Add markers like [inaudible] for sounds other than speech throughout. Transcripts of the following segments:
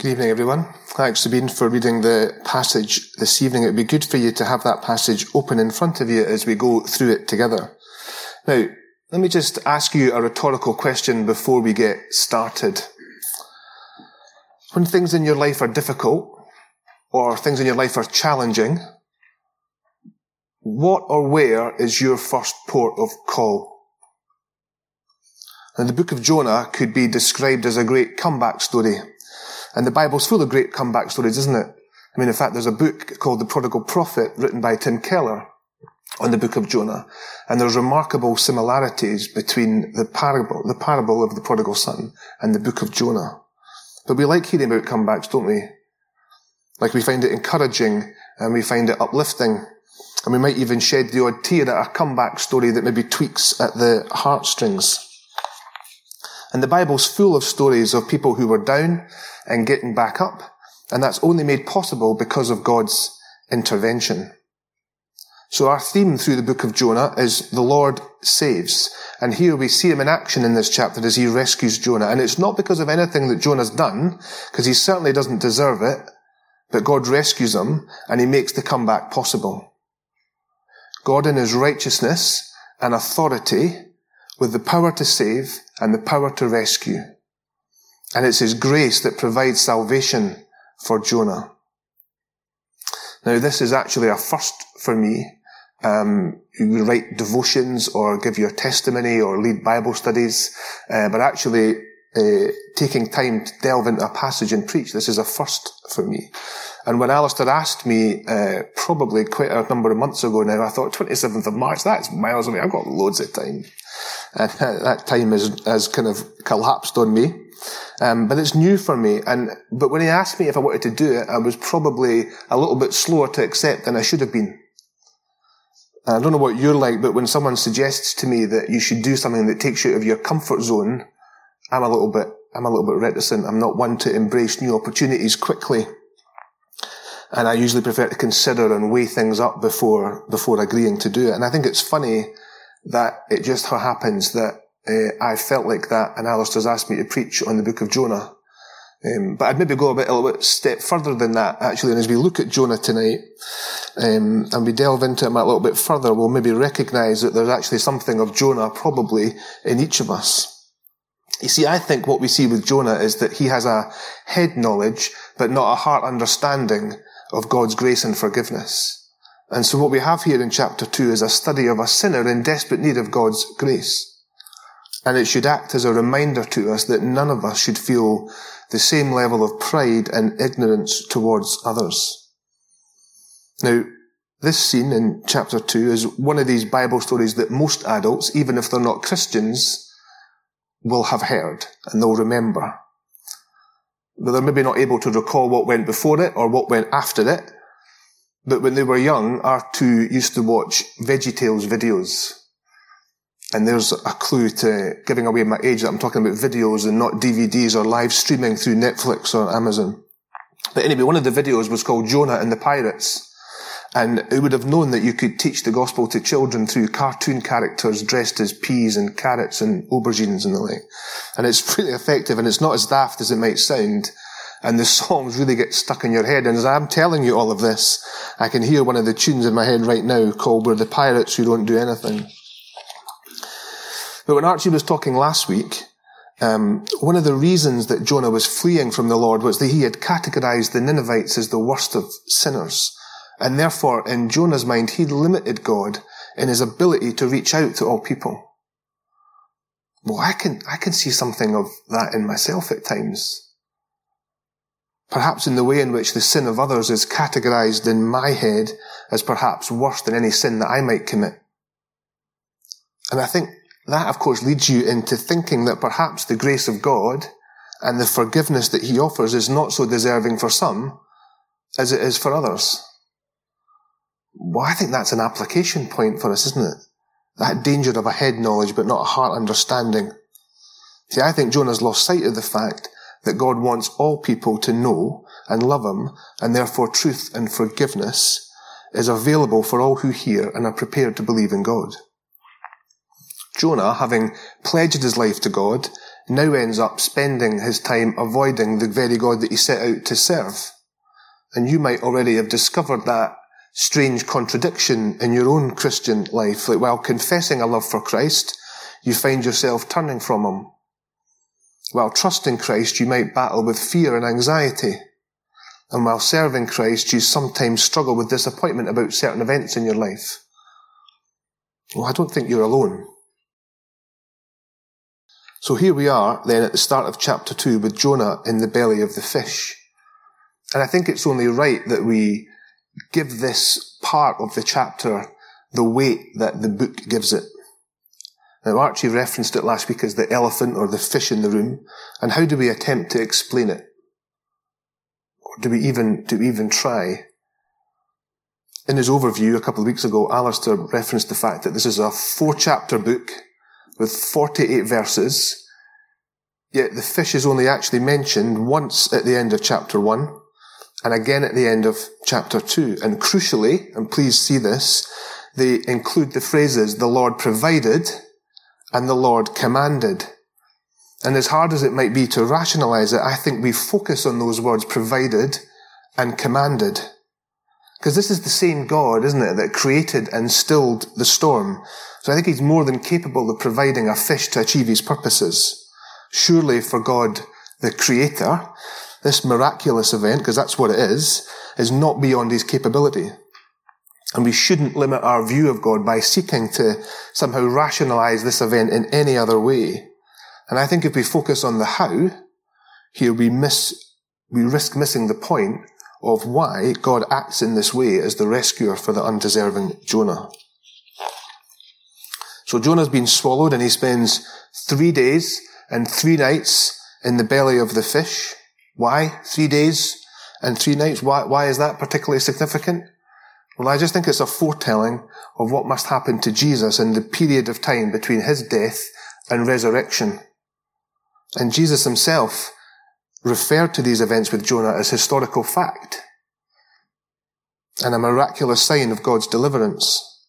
Good evening, everyone. Thanks, Sabine, for reading the passage this evening. It would be good for you to have that passage open in front of you as we go through it together. Now, let me just ask you a rhetorical question before we get started. When things in your life are difficult, or things in your life are challenging, what or where is your first port of call? And the book of Jonah could be described as a great comeback story. And the Bible's full of great comeback stories, isn't it? I mean, in fact, there's a book called The Prodigal Prophet written by Tim Keller on the book of Jonah. And there's remarkable similarities between the parable, the parable of the prodigal son and the book of Jonah. But we like hearing about comebacks, don't we? Like we find it encouraging and we find it uplifting. And we might even shed the odd tear at a comeback story that maybe tweaks at the heartstrings. And the Bible's full of stories of people who were down and getting back up. And that's only made possible because of God's intervention. So our theme through the book of Jonah is the Lord saves. And here we see him in action in this chapter as he rescues Jonah. And it's not because of anything that Jonah's done, because he certainly doesn't deserve it, but God rescues him and he makes the comeback possible. God in his righteousness and authority with the power to save and the power to rescue. And it's His grace that provides salvation for Jonah. Now, this is actually a first for me. Um, you write devotions or give your testimony or lead Bible studies, uh, but actually uh, taking time to delve into a passage and preach, this is a first for me. And when Alastair asked me, uh, probably quite a number of months ago now, I thought 27th of March, that's miles away. I've got loads of time. And that time has, has kind of collapsed on me. Um, but it's new for me. And, but when he asked me if I wanted to do it, I was probably a little bit slower to accept than I should have been. I don't know what you're like, but when someone suggests to me that you should do something that takes you out of your comfort zone, I'm a little bit, I'm a little bit reticent. I'm not one to embrace new opportunities quickly. And I usually prefer to consider and weigh things up before, before agreeing to do it. And I think it's funny that it just happens that uh, I felt like that, and Alastair's asked me to preach on the book of Jonah. Um, but I'd maybe go a bit a little bit step further than that actually. And as we look at Jonah tonight, um, and we delve into him a little bit further, we'll maybe recognise that there's actually something of Jonah probably in each of us. You see, I think what we see with Jonah is that he has a head knowledge, but not a heart understanding of God's grace and forgiveness. And so what we have here in chapter two is a study of a sinner in desperate need of God's grace. And it should act as a reminder to us that none of us should feel the same level of pride and ignorance towards others. Now, this scene in chapter 2 is one of these Bible stories that most adults, even if they're not Christians, will have heard and they'll remember. But they're maybe not able to recall what went before it or what went after it. But when they were young, our two used to watch VeggieTales videos and there's a clue to giving away my age that I'm talking about videos and not DVDs or live streaming through Netflix or Amazon. But anyway, one of the videos was called Jonah and the Pirates. And it would have known that you could teach the gospel to children through cartoon characters dressed as peas and carrots and aubergines and the like. And it's [laughs] really effective and it's not as daft as it might sound. And the songs really get stuck in your head. And as I'm telling you all of this, I can hear one of the tunes in my head right now called We're the Pirates Who Don't Do Anything. But when Archie was talking last week, um, one of the reasons that Jonah was fleeing from the Lord was that he had categorized the Ninevites as the worst of sinners. And therefore, in Jonah's mind, he limited God in his ability to reach out to all people. Well, I can, I can see something of that in myself at times. Perhaps in the way in which the sin of others is categorized in my head as perhaps worse than any sin that I might commit. And I think that, of course, leads you into thinking that perhaps the grace of God and the forgiveness that He offers is not so deserving for some as it is for others. Well, I think that's an application point for us, isn't it? That danger of a head knowledge but not a heart understanding. See, I think Jonah's lost sight of the fact that God wants all people to know and love Him, and therefore truth and forgiveness is available for all who hear and are prepared to believe in God. Jonah, having pledged his life to God, now ends up spending his time avoiding the very God that he set out to serve. And you might already have discovered that strange contradiction in your own Christian life. Like while confessing a love for Christ, you find yourself turning from him. While trusting Christ, you might battle with fear and anxiety. And while serving Christ, you sometimes struggle with disappointment about certain events in your life. Well, I don't think you're alone. So here we are then at the start of chapter two with Jonah in the belly of the fish. And I think it's only right that we give this part of the chapter the weight that the book gives it. Now Archie referenced it last week as the elephant or the fish in the room. And how do we attempt to explain it? Or do we even, do we even try? In his overview a couple of weeks ago, Alastair referenced the fact that this is a four chapter book with 48 verses, yet the fish is only actually mentioned once at the end of chapter 1 and again at the end of chapter 2. And crucially, and please see this, they include the phrases the Lord provided and the Lord commanded. And as hard as it might be to rationalize it, I think we focus on those words provided and commanded. Because this is the same God, isn't it, that created and stilled the storm. So I think he's more than capable of providing a fish to achieve his purposes. Surely for God, the creator, this miraculous event, because that's what it is, is not beyond his capability. And we shouldn't limit our view of God by seeking to somehow rationalize this event in any other way. And I think if we focus on the how, here we miss, we risk missing the point of why God acts in this way as the rescuer for the undeserving Jonah. So Jonah's been swallowed and he spends three days and three nights in the belly of the fish. Why three days and three nights? Why, why is that particularly significant? Well, I just think it's a foretelling of what must happen to Jesus in the period of time between his death and resurrection. And Jesus himself referred to these events with Jonah as historical fact and a miraculous sign of God's deliverance.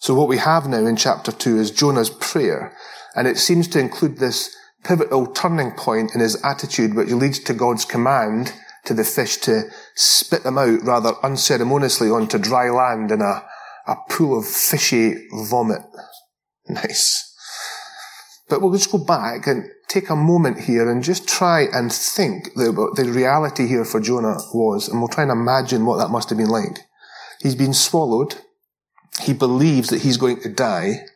So what we have now in chapter two is Jonah's prayer, and it seems to include this pivotal turning point in his attitude which leads to God's command to the fish to spit them out rather unceremoniously onto dry land in a, a pool of fishy vomit. [laughs] Nice. But we'll just go back and take a moment here and just try and think about the reality here for Jonah was, and we'll try and imagine what that must have been like. He's been swallowed. He believes that he's going to die.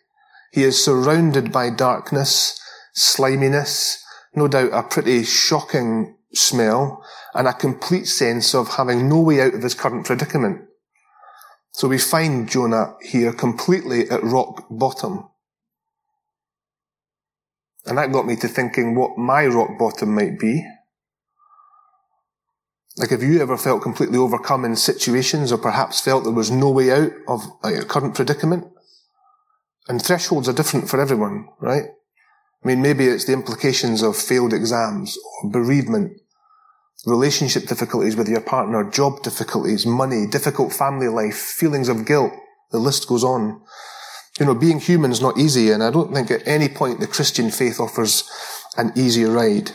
He is surrounded by darkness, sliminess, no doubt a pretty shocking smell, and a complete sense of having no way out of his current predicament. So we find Jonah here completely at rock bottom. And that got me to thinking what my rock bottom might be. Like, have you ever felt completely overcome in situations or perhaps felt there was no way out of uh, a current predicament? And thresholds are different for everyone, right? I mean, maybe it's the implications of failed exams or bereavement, relationship difficulties with your partner, job difficulties, money, difficult family life, feelings of guilt. The list goes on. You know, being human is not easy, and I don't think at any point the Christian faith offers an easy ride.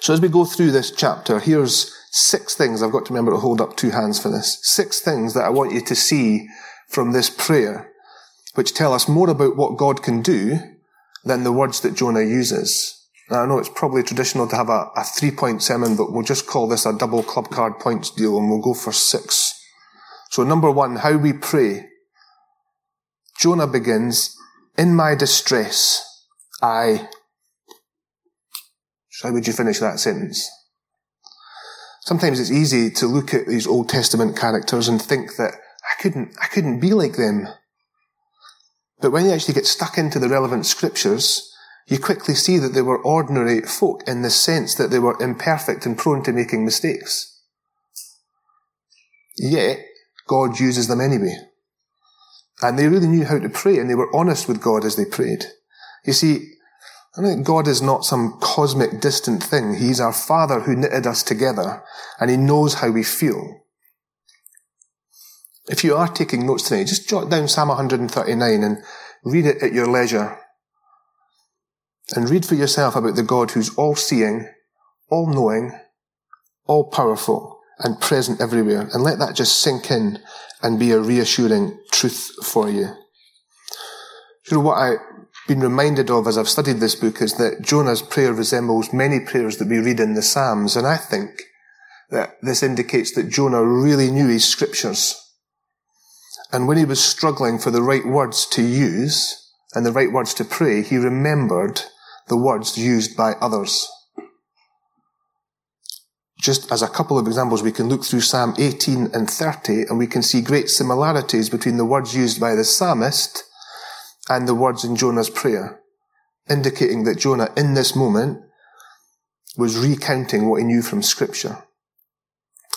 So as we go through this chapter, here's six things. I've got to remember to hold up two hands for this. Six things that I want you to see from this prayer, which tell us more about what God can do than the words that Jonah uses. I know it's probably traditional to have a, a three point sermon, but we'll just call this a double club card points deal and we'll go for six. So number one, how we pray. Jonah begins, in my distress, I. So how would you finish that sentence? Sometimes it's easy to look at these Old Testament characters and think that I couldn't, I couldn't be like them. But when you actually get stuck into the relevant scriptures, you quickly see that they were ordinary folk in the sense that they were imperfect and prone to making mistakes. Yet, God uses them anyway. And they really knew how to pray and they were honest with God as they prayed. You see, I think God is not some cosmic distant thing. He's our Father who knitted us together and He knows how we feel. If you are taking notes today, just jot down Psalm 139 and read it at your leisure. And read for yourself about the God who's all seeing, all knowing, all powerful, and present everywhere. And let that just sink in and be a reassuring truth for you. You know what I've been reminded of as I've studied this book is that Jonah's prayer resembles many prayers that we read in the Psalms. And I think that this indicates that Jonah really knew his scriptures. And when he was struggling for the right words to use and the right words to pray, he remembered the words used by others. Just as a couple of examples, we can look through Psalm 18 and 30 and we can see great similarities between the words used by the psalmist and the words in Jonah's prayer, indicating that Jonah in this moment was recounting what he knew from scripture.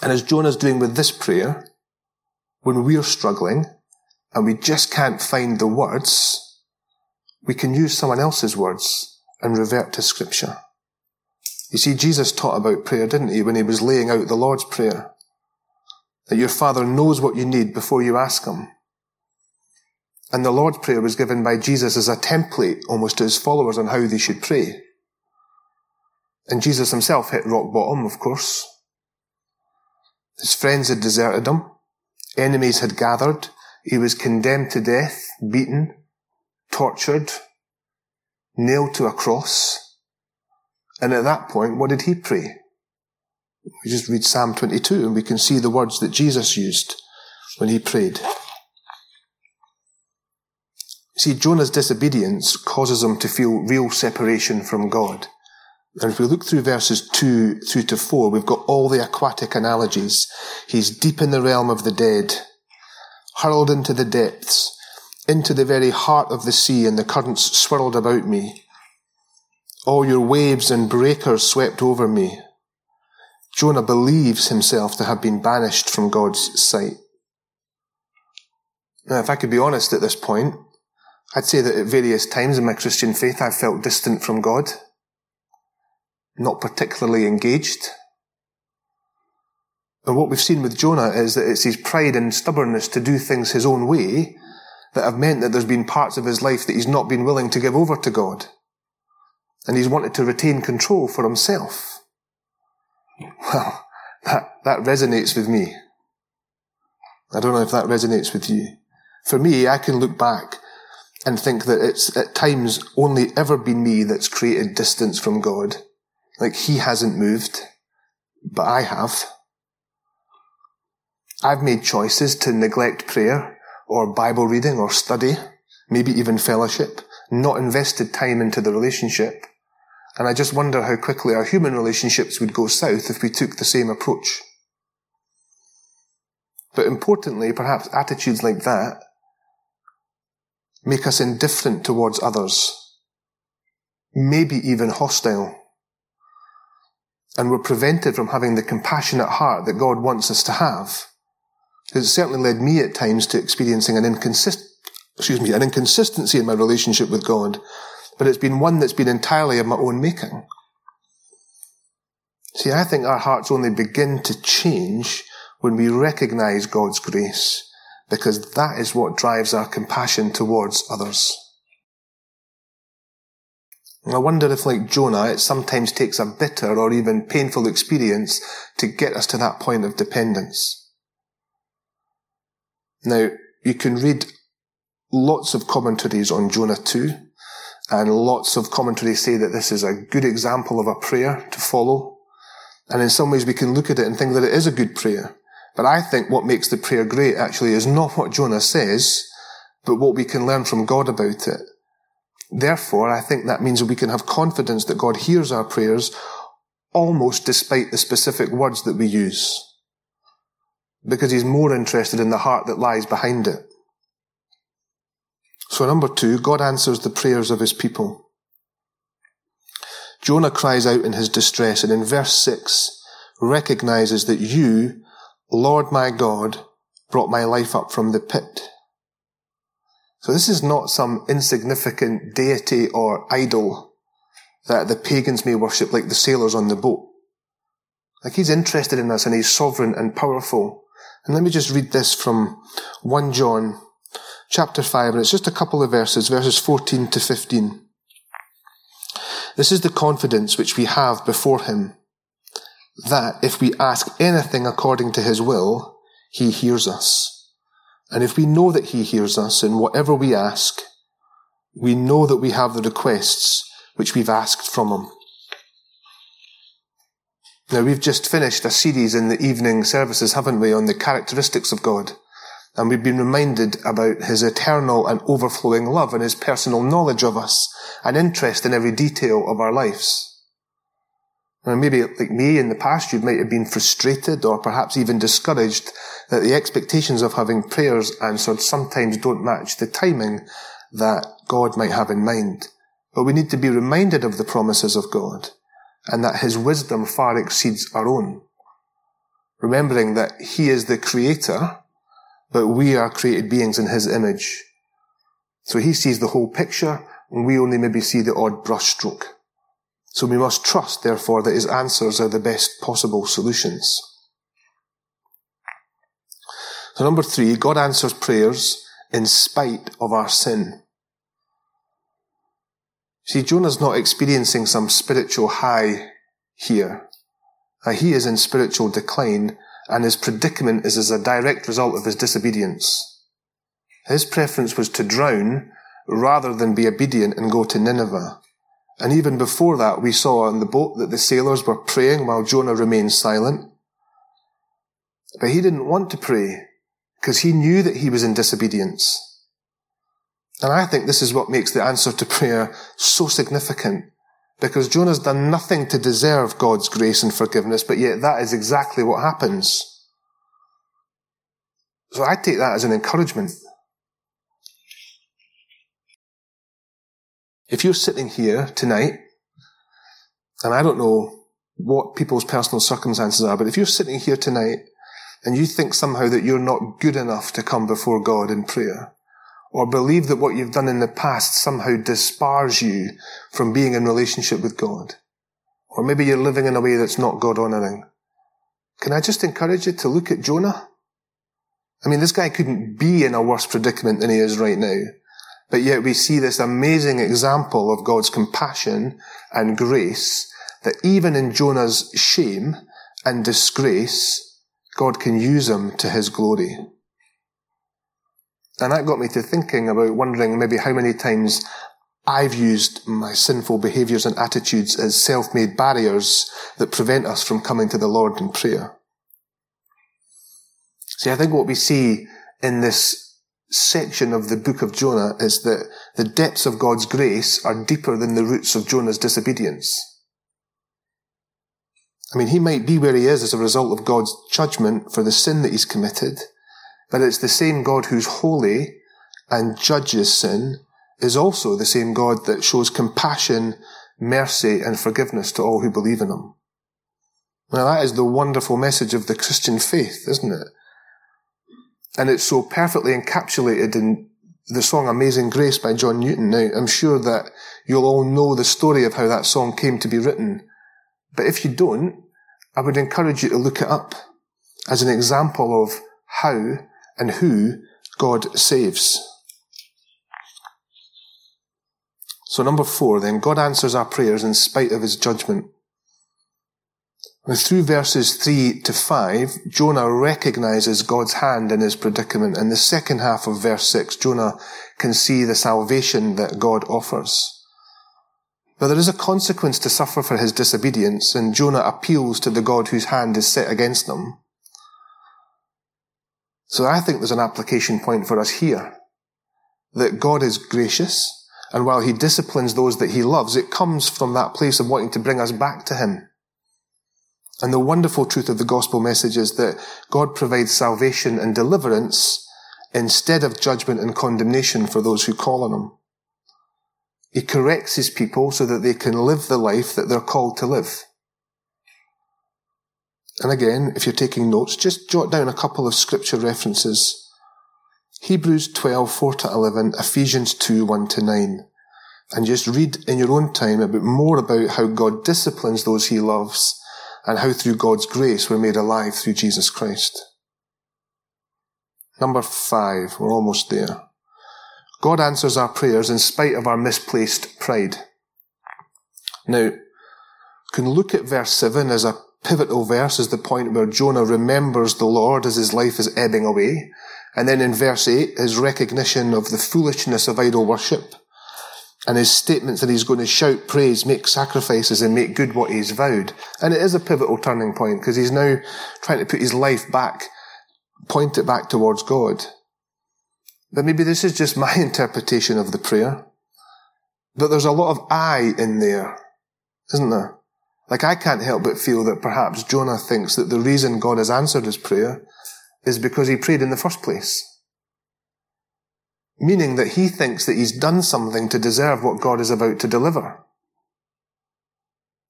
And as Jonah's doing with this prayer, when we're struggling and we just can't find the words, we can use someone else's words and revert to scripture. You see, Jesus taught about prayer, didn't he, when he was laying out the Lord's Prayer? That your Father knows what you need before you ask Him. And the Lord's Prayer was given by Jesus as a template almost to his followers on how they should pray. And Jesus himself hit rock bottom, of course. His friends had deserted him. Enemies had gathered. He was condemned to death, beaten, tortured, nailed to a cross. And at that point, what did he pray? We just read Psalm 22 and we can see the words that Jesus used when he prayed. See, Jonah's disobedience causes him to feel real separation from God. And if we look through verses 2 through to 4, we've got all the aquatic analogies. He's deep in the realm of the dead, hurled into the depths, into the very heart of the sea, and the currents swirled about me. All your waves and breakers swept over me. Jonah believes himself to have been banished from God's sight. Now, if I could be honest at this point, I'd say that at various times in my Christian faith, I've felt distant from God not particularly engaged. And what we've seen with Jonah is that it's his pride and stubbornness to do things his own way that have meant that there's been parts of his life that he's not been willing to give over to God. And he's wanted to retain control for himself. [laughs] Well, that, that resonates with me. I don't know if that resonates with you. For me, I can look back and think that it's at times only ever been me that's created distance from God like he hasn't moved, but I have. I've made choices to neglect prayer or Bible reading or study, maybe even fellowship, not invested time into the relationship. And I just wonder how quickly our human relationships would go south if we took the same approach. But importantly, perhaps attitudes like that make us indifferent towards others, maybe even hostile and we're prevented from having the compassionate heart that God wants us to have. It's certainly led me at times to experiencing an inconsist, excuse me, an inconsistency in my relationship with God, but it's been one that's been entirely of my own making. See, I think our hearts only begin to change when we recognize God's grace, because that is what drives our compassion towards others. I wonder if, like Jonah, it sometimes takes a bitter or even painful experience to get us to that point of dependence. Now, you can read lots of commentaries on Jonah 2, and lots of commentaries say that this is a good example of a prayer to follow. And in some ways we can look at it and think that it is a good prayer. But I think what makes the prayer great actually is not what Jonah says, but what we can learn from God about it. Therefore, I think that means we can have confidence that God hears our prayers almost despite the specific words that we use. Because he's more interested in the heart that lies behind it. So number two, God answers the prayers of his people. Jonah cries out in his distress and in verse six recognizes that you, Lord my God, brought my life up from the pit. So this is not some insignificant deity or idol that the pagans may worship like the sailors on the boat. Like he's interested in us and he's sovereign and powerful. And let me just read this from 1 John chapter 5, and it's just a couple of verses, verses 14 to 15. This is the confidence which we have before him, that if we ask anything according to his will, he hears us. And if we know that he hears us in whatever we ask, we know that we have the requests which we've asked from him. Now we've just finished a series in the evening services, haven't we, on the characteristics of God. And we've been reminded about his eternal and overflowing love and his personal knowledge of us and interest in every detail of our lives. And maybe like me in the past, you might have been frustrated or perhaps even discouraged that the expectations of having prayers answered sometimes don't match the timing that God might have in mind. But we need to be reminded of the promises of God and that his wisdom far exceeds our own. Remembering that he is the creator, but we are created beings in his image. So he sees the whole picture and we only maybe see the odd brushstroke. So we must trust, therefore, that his answers are the best possible solutions. So number three, God answers prayers in spite of our sin. See, Jonah's not experiencing some spiritual high here. Uh, he is in spiritual decline, and his predicament is as a direct result of his disobedience. His preference was to drown rather than be obedient and go to Nineveh. And even before that, we saw on the boat that the sailors were praying while Jonah remained silent. But he didn't want to pray because he knew that he was in disobedience. And I think this is what makes the answer to prayer so significant. Because Jonah's done nothing to deserve God's grace and forgiveness, but yet that is exactly what happens. So I take that as an encouragement. If you're sitting here tonight, and I don't know what people's personal circumstances are, but if you're sitting here tonight and you think somehow that you're not good enough to come before God in prayer, or believe that what you've done in the past somehow dispars you from being in relationship with God. Or maybe you're living in a way that's not God honoring. Can I just encourage you to look at Jonah? I mean, this guy couldn't be in a worse predicament than he is right now. But yet we see this amazing example of God's compassion and grace that even in Jonah's shame and disgrace, God can use him to his glory. And that got me to thinking about wondering maybe how many times I've used my sinful behaviors and attitudes as self-made barriers that prevent us from coming to the Lord in prayer. See, I think what we see in this section of the book of Jonah is that the depths of God's grace are deeper than the roots of Jonah's disobedience. I mean, he might be where he is as a result of God's judgment for the sin that he's committed, but it's the same God who's holy and judges sin is also the same God that shows compassion, mercy, and forgiveness to all who believe in him. Now that is the wonderful message of the Christian faith, isn't it? And it's so perfectly encapsulated in the song Amazing Grace by John Newton. Now, I'm sure that you'll all know the story of how that song came to be written. But if you don't, I would encourage you to look it up as an example of how and who God saves. So number four, then, God answers our prayers in spite of his judgment. And through verses three to five, Jonah recognizes God's hand in his predicament. In the second half of verse six, Jonah can see the salvation that God offers. But there is a consequence to suffer for his disobedience, and Jonah appeals to the God whose hand is set against them. So I think there's an application point for us here. That God is gracious, and while he disciplines those that he loves, it comes from that place of wanting to bring us back to him. And the wonderful truth of the gospel message is that God provides salvation and deliverance instead of judgment and condemnation for those who call on him. He corrects his people so that they can live the life that they're called to live. And again, if you're taking notes, just jot down a couple of scripture references. Hebrews 12, 4 to 11, Ephesians 2, 1 to 9. And just read in your own time a bit more about how God disciplines those he loves and how through God's grace we're made alive through Jesus Christ. Number five, we're almost there. God answers our prayers in spite of our misplaced pride. Now, can look at verse 7 as a pivotal verse, is the point where Jonah remembers the Lord as his life is ebbing away. And then in verse 8, his recognition of the foolishness of idol worship and his statements that he's going to shout praise, make sacrifices and make good what he's vowed. And it is a pivotal turning point because he's now trying to put his life back, point it back towards God. But maybe this is just my [laughs] interpretation of the prayer. But there's a lot of I in there, isn't there? Like I can't help but feel that perhaps Jonah thinks that the reason God has answered his prayer is because he prayed in the first place. Meaning that he thinks that he's done something to deserve what God is about to deliver.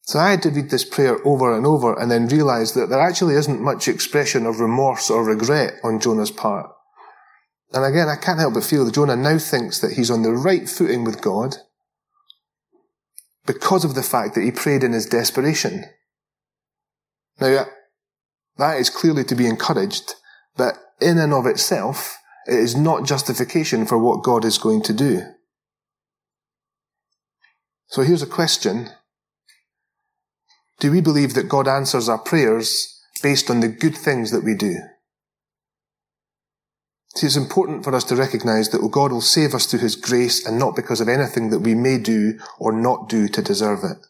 So I had to read this prayer over and over and then realize that there actually isn't much expression of remorse or regret on Jonah's part. And again, I can't help but feel that Jonah now thinks that he's on the right footing with God because of the fact that he prayed in his desperation. Now, that is clearly to be encouraged, but in and of itself, it is not justification for what God is going to do. So here's a question. Do we believe that God answers our prayers based on the good things that we do? See, it's important for us to recognize that God will save us through His grace and not because of anything that we may do or not do to deserve it.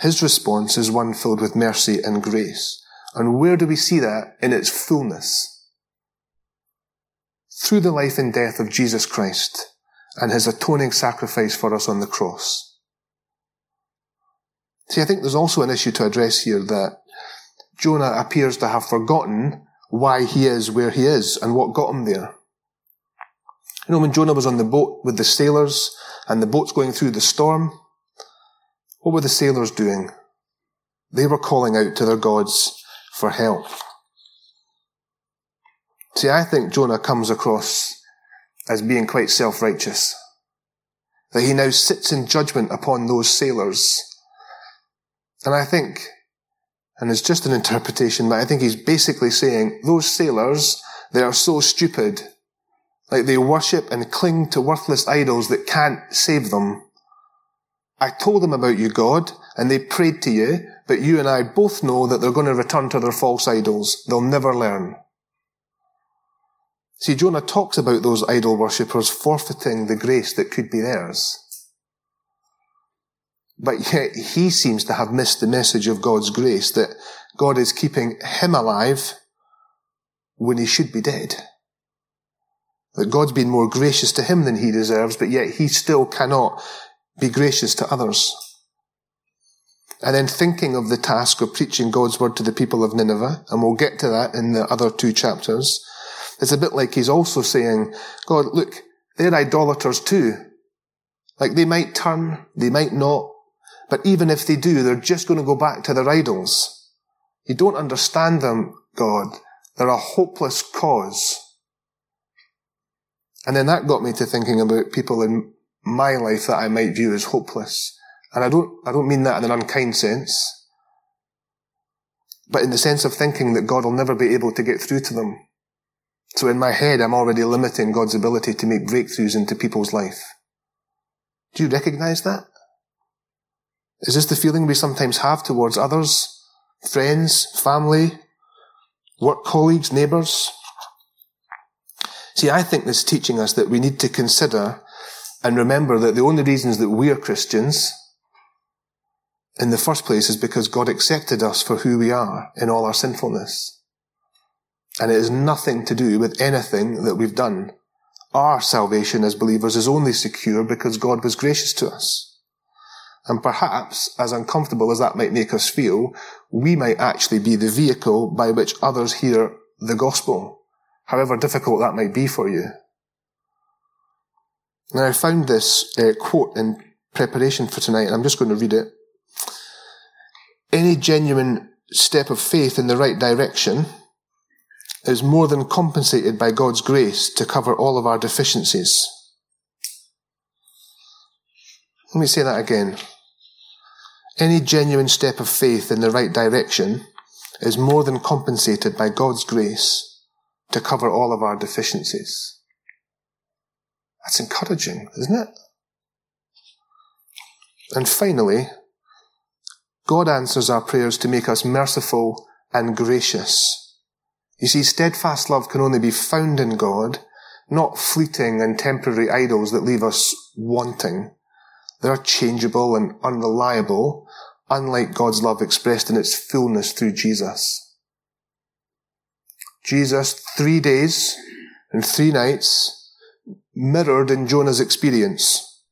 His response is one filled with mercy and grace. And where do we see that in its fullness? Through the life and death of Jesus Christ and His atoning sacrifice for us on the cross. See, I think there's also an issue to address here that Jonah appears to have forgotten why he is where he is and what got him there. You know, when Jonah was on the boat with the sailors and the boat's going through the storm, what were the sailors doing? They were calling out to their gods for help. See, I think Jonah comes across as being quite self-righteous. That he now sits in judgment upon those sailors. And I think, and it's just an interpretation, but I think he's basically saying, those sailors, they are so stupid like they worship and cling to worthless idols that can't save them. I told them about you, God, and they prayed to you, but you and I both know that they're going to return to their false idols. They'll never learn. See, Jonah talks about those idol worshippers forfeiting the grace that could be theirs. But yet he seems to have missed the message of God's grace that God is keeping him alive when he should be dead. That God's been more gracious to him than he deserves, but yet he still cannot be gracious to others. And then thinking of the task of preaching God's word to the people of Nineveh, and we'll get to that in the other two chapters, it's a bit like he's also saying, God, look, they're idolaters too. Like they might turn, they might not, but even if they do, they're just going to go back to their idols. You don't understand them, God. They're a hopeless cause. And then that got me to thinking about people in my life that I might view as hopeless. And I don't, I don't mean that in an unkind sense, but in the sense of thinking that God will never be able to get through to them. So in my head, I'm already limiting God's ability to make breakthroughs into people's life. Do you recognize that? Is this the feeling we sometimes have towards others, friends, family, work colleagues, neighbours? See, I think this is teaching us that we need to consider and remember that the only reasons that we are Christians in the first place is because God accepted us for who we are in all our sinfulness. And it has nothing to do with anything that we've done. Our salvation as believers is only secure because God was gracious to us. And perhaps, as uncomfortable as that might make us feel, we might actually be the vehicle by which others hear the gospel however difficult that might be for you. Now, I found this uh, quote in preparation for tonight, and I'm just going to read it. Any genuine step of faith in the right direction is more than compensated by God's grace to cover all of our deficiencies. Let me say that again. Any genuine step of faith in the right direction is more than compensated by God's grace to cover all of our deficiencies. That's encouraging, isn't it? And finally, God answers our prayers to make us merciful and gracious. You see, steadfast love can only be found in God, not fleeting and temporary idols that leave us wanting. They're changeable and unreliable, unlike God's love expressed in its fullness through Jesus. Jesus, three days and three nights, mirrored in Jonah's experience.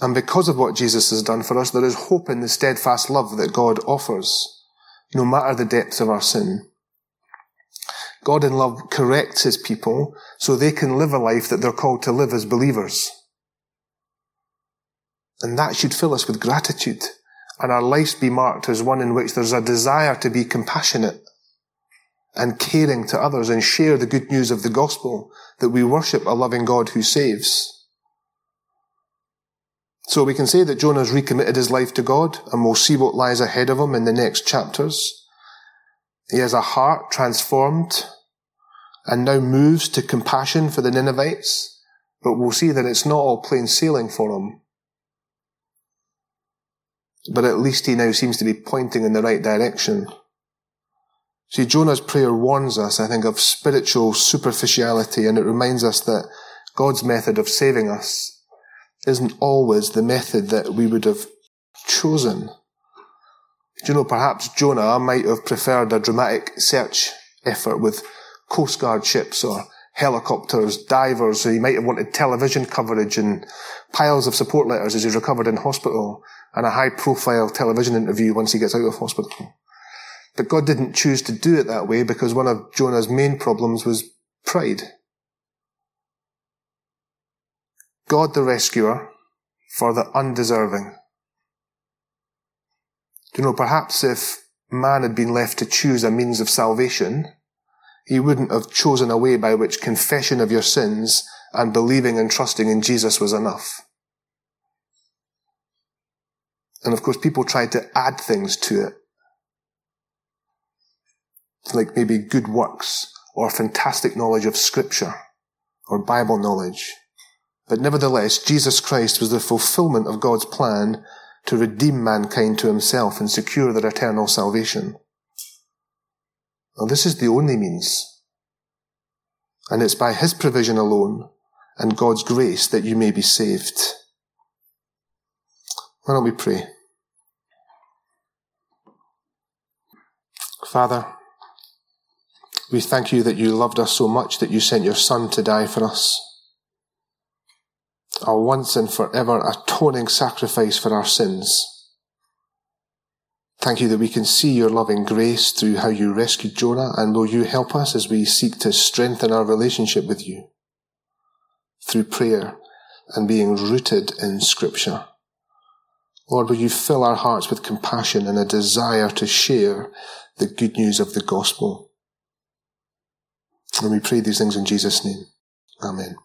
And because of what Jesus has done for us, there is hope in the steadfast love that God offers, no matter the depths of our sin. God in love corrects his people so they can live a life that they're called to live as believers. And that should fill us with gratitude and our lives be marked as one in which there's a desire to be compassionate and caring to others and share the good news of the gospel that we worship a loving God who saves. So we can say that Jonah's recommitted his life to God and we'll see what lies ahead of him in the next chapters. He has a heart transformed and now moves to compassion for the Ninevites, but we'll see that it's not all plain sailing for him. But at least he now seems to be pointing in the right direction. See, Jonah's prayer warns us, I think, of spiritual superficiality, and it reminds us that God's method of saving us isn't always the method that we would have chosen. Do you know, perhaps Jonah might have preferred a dramatic search effort with Coast Guard ships or helicopters, divers, he might have wanted television coverage and piles of support letters as he's recovered in hospital and a high profile television interview once he gets out of hospital. But God didn't choose to do it that way because one of Jonah's main problems was pride. God the rescuer for the undeserving. Do you know, perhaps if man had been left to choose a means of salvation, he wouldn't have chosen a way by which confession of your sins and believing and trusting in Jesus was enough. And of course, people tried to add things to it. Like maybe good works or fantastic knowledge of scripture or Bible knowledge. But nevertheless, Jesus Christ was the fulfillment of God's plan to redeem mankind to himself and secure their eternal salvation. Well, this is the only means. And it's by his provision alone and God's grace that you may be saved. Why don't we pray? Father, we thank you that you loved us so much that you sent your Son to die for us. A once and forever atoning sacrifice for our sins. Thank you that we can see your loving grace through how you rescued Jonah, and will you help us as we seek to strengthen our relationship with you through prayer and being rooted in Scripture. Lord, will you fill our hearts with compassion and a desire to share the good news of the gospel? And we pray these things in Jesus' name. Amen.